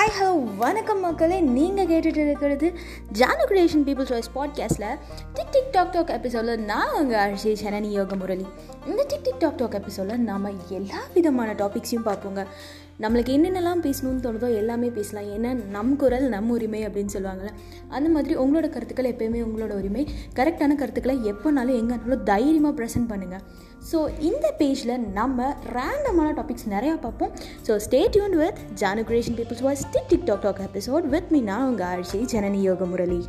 Hi hello வணக்கம் மக்களே. நீங்கள் கேட்டுட்டு இருக்கிறது ஜானு கிரியேஷன் பீப்புள் சாய்ஸ் பாட்காஸ்ட்டில் டிக் டிக் டாக் டாக் எபிசோடில் நான் உங்கள் அரிசி சரணி யோக முரளி இந்த டிக் டிக் டாக் டாக் எபிசோடில் நாம் எல்லா விதமான டாபிக்ஸையும் பார்ப்போங்க. நம்மளுக்கு என்னென்னலாம் பேசணும்னு தோணுதோ எல்லாமே பேசலாம். ஏன்னா நம் குரல் நம் உரிமை அப்படின்னு சொல்லுவாங்கள்ல அந்த மாதிரி உங்களோட கருத்துக்கள் எப்போயுமே உங்களோட உரிமை. கரெக்டான கருத்துக்களை எப்போனாலும் எங்கேனாலும் தைரியமாக ப்ரெசென்ட் பண்ணுங்கள் ஸோ இந்த பேஜில் நம்ம ரேண்டமான டாபிக்ஸ் நிறையா பார்ப்போம். So stay tuned with Janu creation people's voice tick tick talk talk episode with me நான் உங்கள் ஆழ்ச்சி ஜனனி யோக முரளி